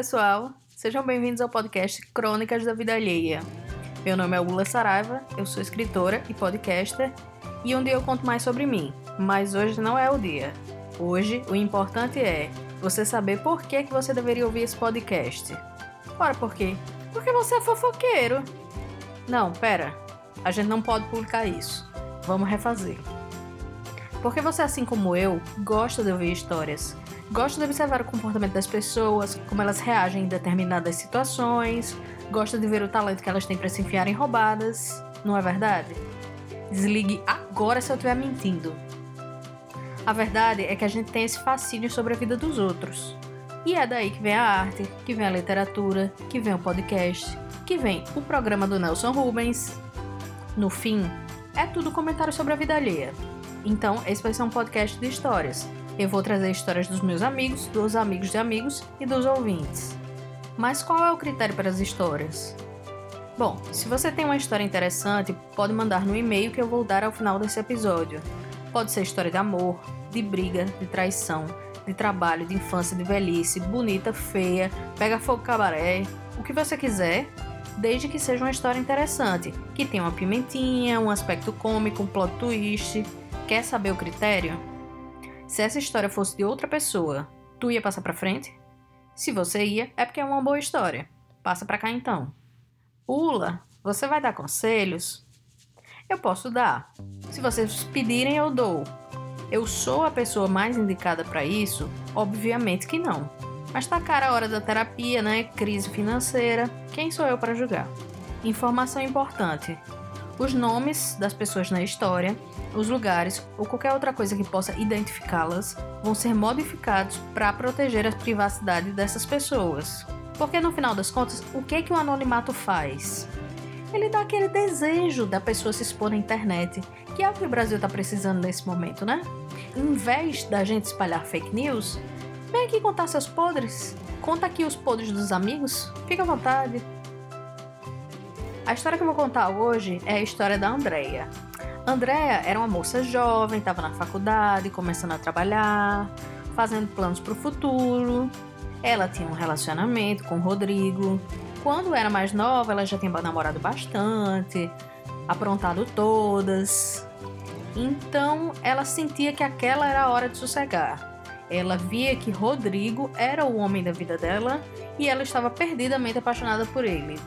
Pessoal. Sejam bem-vindos ao podcast Crônicas da Vida Alheia. Meu nome é Ula Saraiva, eu sou escritora e podcaster, e um dia eu conto mais sobre mim, mas hoje não é o dia. Hoje, o importante é você saber por que, que você deveria ouvir esse podcast. Ora, por quê? Porque você é fofoqueiro. Não, pera. A gente não pode publicar isso. Vamos refazer. Porque você, assim como eu, gosta de ouvir histórias. Gosta de observar o comportamento das pessoas, como elas reagem em determinadas situações. Gosta de ver o talento que elas têm para se enfiarem roubadas. Não é verdade? Desligue agora se eu estiver mentindo. A verdade é que a gente tem esse fascínio sobre a vida dos outros. E é daí que vem a arte, que vem a literatura, que vem o podcast, que vem o programa do Nelson Rubens. No fim, é tudo comentário sobre a vida alheia. Então, esse vai ser um podcast de histórias. Eu vou trazer histórias dos meus amigos, dos amigos de amigos e dos ouvintes. Mas qual é o critério para as histórias? Bom, se você tem uma história interessante, pode mandar no e-mail que eu vou dar ao final desse episódio. Pode ser história de amor, de briga, de traição, de trabalho, de infância, de velhice, bonita, feia, pega fogo cabaré, o que você quiser, desde que seja uma história interessante, que tenha uma pimentinha, um aspecto cômico, um plot twist. Quer saber o critério? Se essa história fosse de outra pessoa, tu ia passar para frente? Se você ia, é porque é uma boa história. Passa para cá então. Ula, você vai dar conselhos? Eu posso dar. Se vocês pedirem, eu dou. Eu sou a pessoa mais indicada para isso? Obviamente que não. Mas tá cara a hora da terapia, né? Crise financeira. Quem sou eu para julgar? Informação importante: os nomes das pessoas na história, os lugares ou qualquer outra coisa que possa identificá-las vão ser modificados para proteger a privacidade dessas pessoas. Porque no final das contas, o que que o anonimato faz? Ele dá aquele desejo da pessoa se expor na internet, que é o que o Brasil está precisando nesse momento, né? Em vez da gente espalhar fake news, vem aqui contar seus podres. Conta aqui os podres dos amigos. Fica à vontade. A história que eu vou contar hoje é a história da Andrea. Andrea era uma moça jovem, estava na faculdade, começando a trabalhar, fazendo planos para o futuro. Ela tinha um relacionamento com o Rodrigo, quando era mais nova, ela já tinha namorado bastante, aprontado todas. Então ela sentia que aquela era a hora de sossegar. Ela via que Rodrigo era o homem da vida dela e ela estava perdidamente apaixonada por ele.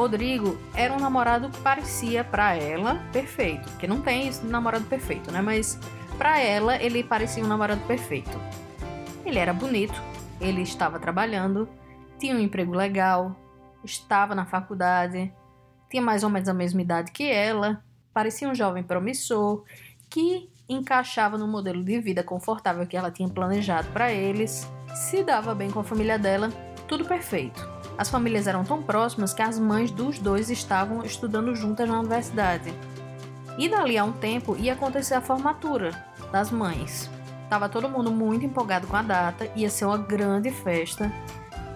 Rodrigo era um namorado que parecia para ela perfeito, porque não tem esse namorado perfeito, né? Mas para ela ele parecia um namorado perfeito. Ele era bonito, ele estava trabalhando, tinha um emprego legal, estava na faculdade, tinha mais ou menos a mesma idade que ela, parecia um jovem promissor que encaixava no modelo de vida confortável que ela tinha planejado para eles, se dava bem com a família dela, tudo perfeito. As famílias eram tão próximas que as mães dos dois estavam estudando juntas na universidade. E dali a um tempo ia acontecer a formatura das mães. Tava todo mundo muito empolgado com a data, ia ser uma grande festa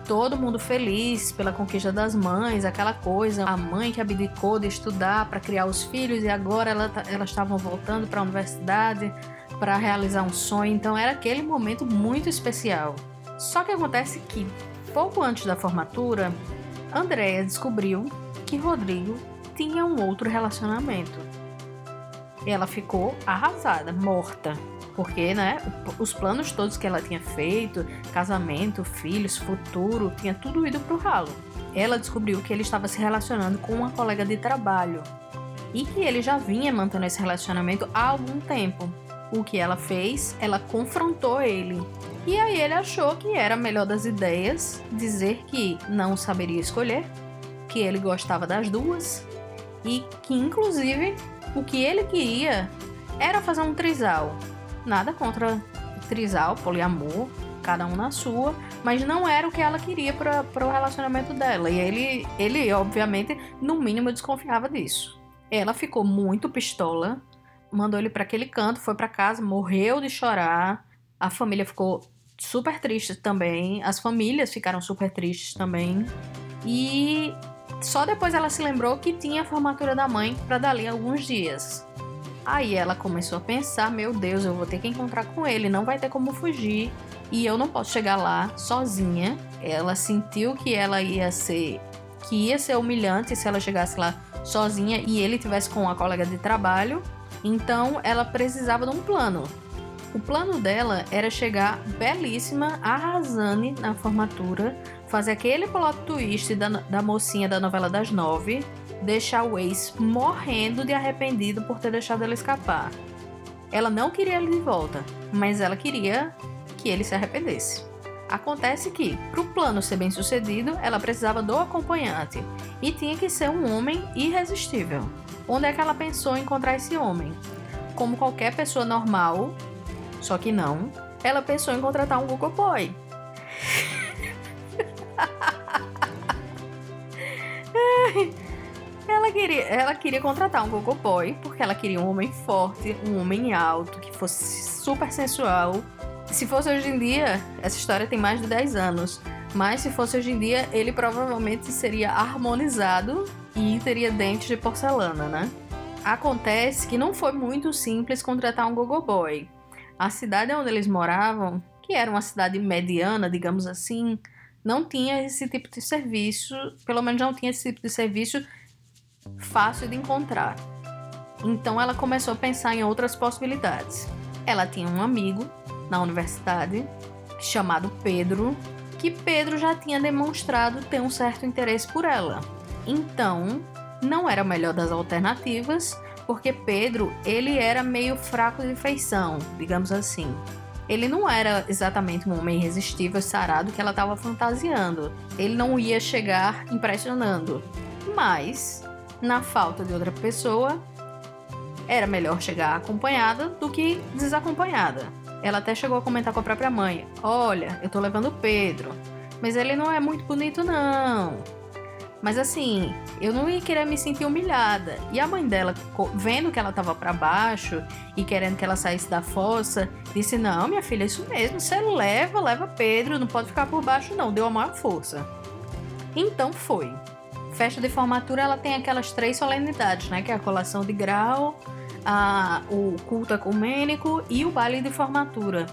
todo mundo feliz pela conquista das mães, aquela coisa, a mãe que abdicou de estudar para criar os filhos e agora ela, tá, elas estavam voltando para a universidade para realizar um sonho, então era aquele momento muito especial. Só que acontece que, pouco antes da formatura, Andréia descobriu que Rodrigo tinha um outro relacionamento. Ela ficou arrasada, morta. Porque, né, os planos todos que ela tinha feito, casamento, filhos, futuro, tinha tudo ido pro ralo. Ela descobriu que ele estava se relacionando com uma colega de trabalho e que ele já vinha mantendo esse relacionamento há algum tempo. O que ela fez? Ela confrontou ele. E aí ele achou que era a melhor das ideias dizer que não saberia escolher, que ele gostava das duas e que inclusive o que ele queria era fazer um trisal Nada contra trisal, poliamor, cada um na sua, mas não era o que ela queria para o relacionamento dela. E ele, ele, obviamente, no mínimo desconfiava disso. Ela ficou muito pistola, mandou ele para aquele canto, foi para casa, morreu de chorar. A família ficou super triste também, as famílias ficaram super tristes também. E só depois ela se lembrou que tinha a formatura da mãe para dali alguns dias. Aí ela começou a pensar: meu Deus, eu vou ter que encontrar com ele, não vai ter como fugir. e eu não posso chegar lá sozinha. Ela sentiu que ela ia ser que ia ser humilhante se ela chegasse lá sozinha e ele tivesse com uma colega de trabalho. Então ela precisava de um plano. O plano dela era chegar belíssima, arrasando na formatura, fazer aquele plot twist da, da mocinha da novela das nove, deixar o ex morrendo de arrependido por ter deixado ela escapar. Ela não queria ele de volta, mas ela queria que ele se arrependesse. Acontece que, para o plano ser bem sucedido, ela precisava do acompanhante e tinha que ser um homem irresistível. Onde é que ela pensou encontrar esse homem? Como qualquer pessoa normal, só que não, ela pensou em contratar um Google Boy. ela, queria, ela queria contratar um Google Boy porque ela queria um homem forte, um homem alto, que fosse super sensual. Se fosse hoje em dia, essa história tem mais de 10 anos. Mas se fosse hoje em dia, ele provavelmente seria harmonizado e teria dentes de porcelana, né? Acontece que não foi muito simples contratar um gogo boy. A cidade onde eles moravam, que era uma cidade mediana, digamos assim, não tinha esse tipo de serviço, pelo menos não tinha esse tipo de serviço fácil de encontrar. Então ela começou a pensar em outras possibilidades. Ela tinha um amigo na universidade chamado Pedro, que Pedro já tinha demonstrado ter um certo interesse por ela. Então, não era a melhor das alternativas, porque Pedro, ele era meio fraco de feição, digamos assim. Ele não era exatamente um homem irresistível sarado que ela estava fantasiando. Ele não ia chegar impressionando. Mas, na falta de outra pessoa, era melhor chegar acompanhada do que desacompanhada. Ela até chegou a comentar com a própria mãe: Olha, eu tô levando o Pedro, mas ele não é muito bonito, não. Mas assim, eu não ia querer me sentir humilhada. E a mãe dela, vendo que ela tava para baixo e querendo que ela saísse da fossa, disse: Não, minha filha, é isso mesmo. Você leva, leva Pedro, não pode ficar por baixo, não. Deu a maior força. Então foi. Festa de formatura ela tem aquelas três solenidades, né? Que é a colação de grau, a, o culto ecumênico e o baile de formatura.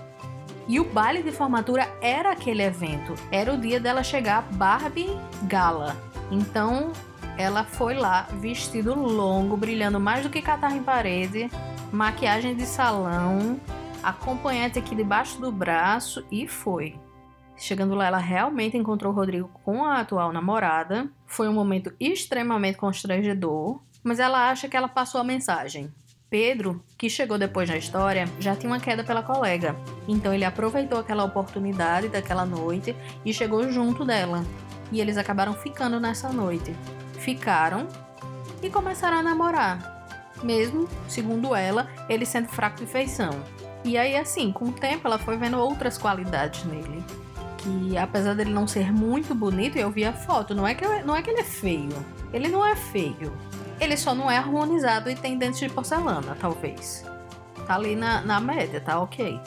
E o baile de formatura era aquele evento, era o dia dela chegar Barbie Gala. Então ela foi lá vestido longo, brilhando mais do que catarro em parede, maquiagem de salão, acompanhante aqui debaixo do braço e foi. Chegando lá, ela realmente encontrou o Rodrigo com a atual namorada. Foi um momento extremamente constrangedor, mas ela acha que ela passou a mensagem. Pedro, que chegou depois na história, já tinha uma queda pela colega, então ele aproveitou aquela oportunidade daquela noite e chegou junto dela. E eles acabaram ficando nessa noite. Ficaram e começaram a namorar, mesmo, segundo ela, ele sendo fraco de feição. E aí, assim, com o tempo, ela foi vendo outras qualidades nele. Que apesar dele não ser muito bonito, eu vi a foto, não é que, não é que ele é feio. Ele não é feio ele só não é harmonizado e tem dentes de porcelana, talvez. Tá ali na, na média, tá ok.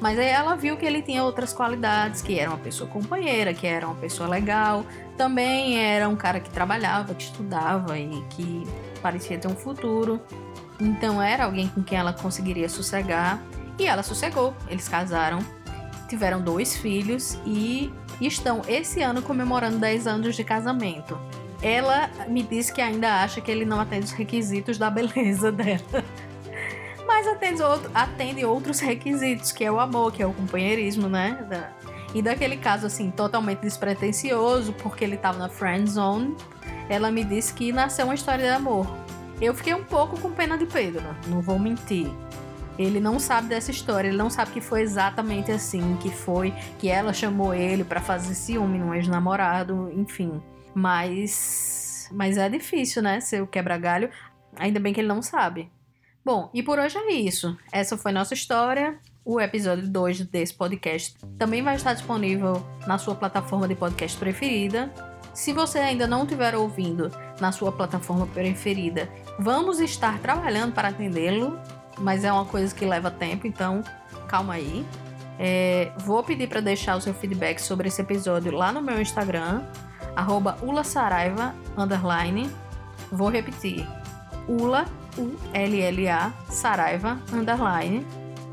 Mas aí ela viu que ele tinha outras qualidades, que era uma pessoa companheira, que era uma pessoa legal, também era um cara que trabalhava, que estudava e que parecia ter um futuro. Então era alguém com quem ela conseguiria sossegar. E ela sossegou, eles casaram, tiveram dois filhos e estão esse ano comemorando 10 anos de casamento. Ela me disse que ainda acha que ele não atende os requisitos da beleza dela. Mas atende, outro, atende outros requisitos, que é o amor, que é o companheirismo, né? E daquele caso, assim, totalmente despretensioso, porque ele tava na friend zone, ela me disse que nasceu uma história de amor. Eu fiquei um pouco com pena de Pedro, não vou mentir. Ele não sabe dessa história, ele não sabe que foi exatamente assim, que foi que ela chamou ele para fazer ciúme num ex-namorado, enfim. Mas, mas é difícil, né? Ser o quebra-galho. Ainda bem que ele não sabe. Bom, e por hoje é isso. Essa foi nossa história. O episódio 2 desse podcast também vai estar disponível na sua plataforma de podcast preferida. Se você ainda não estiver ouvindo na sua plataforma preferida, vamos estar trabalhando para atendê-lo, mas é uma coisa que leva tempo, então calma aí. É, vou pedir para deixar o seu feedback sobre esse episódio lá no meu Instagram, arroba Ula Saraiva, underline. Vou repetir. Ula, U-L-L-A, Saraiva, underline.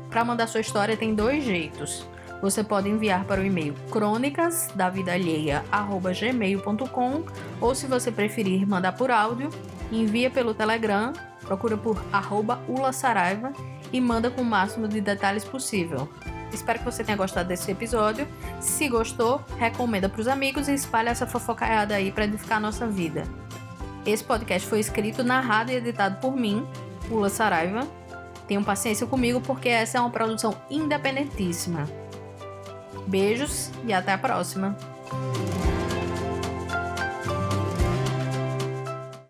Para mandar sua história tem dois jeitos. você pode enviar para o e-mail crônicasdavidalheia@gmail.com ou se você preferir mandar por áudio, envia pelo Telegram, procura por arroba Ula Saraiva e manda com o máximo de detalhes possível. Espero que você tenha gostado desse episódio. Se gostou, recomenda para os amigos e espalha essa fofocaiada aí para edificar a nossa vida. Esse podcast foi escrito, narrado e editado por mim, Ula Saraiva. Tenham paciência comigo porque essa é uma produção independentíssima. Beijos e até a próxima!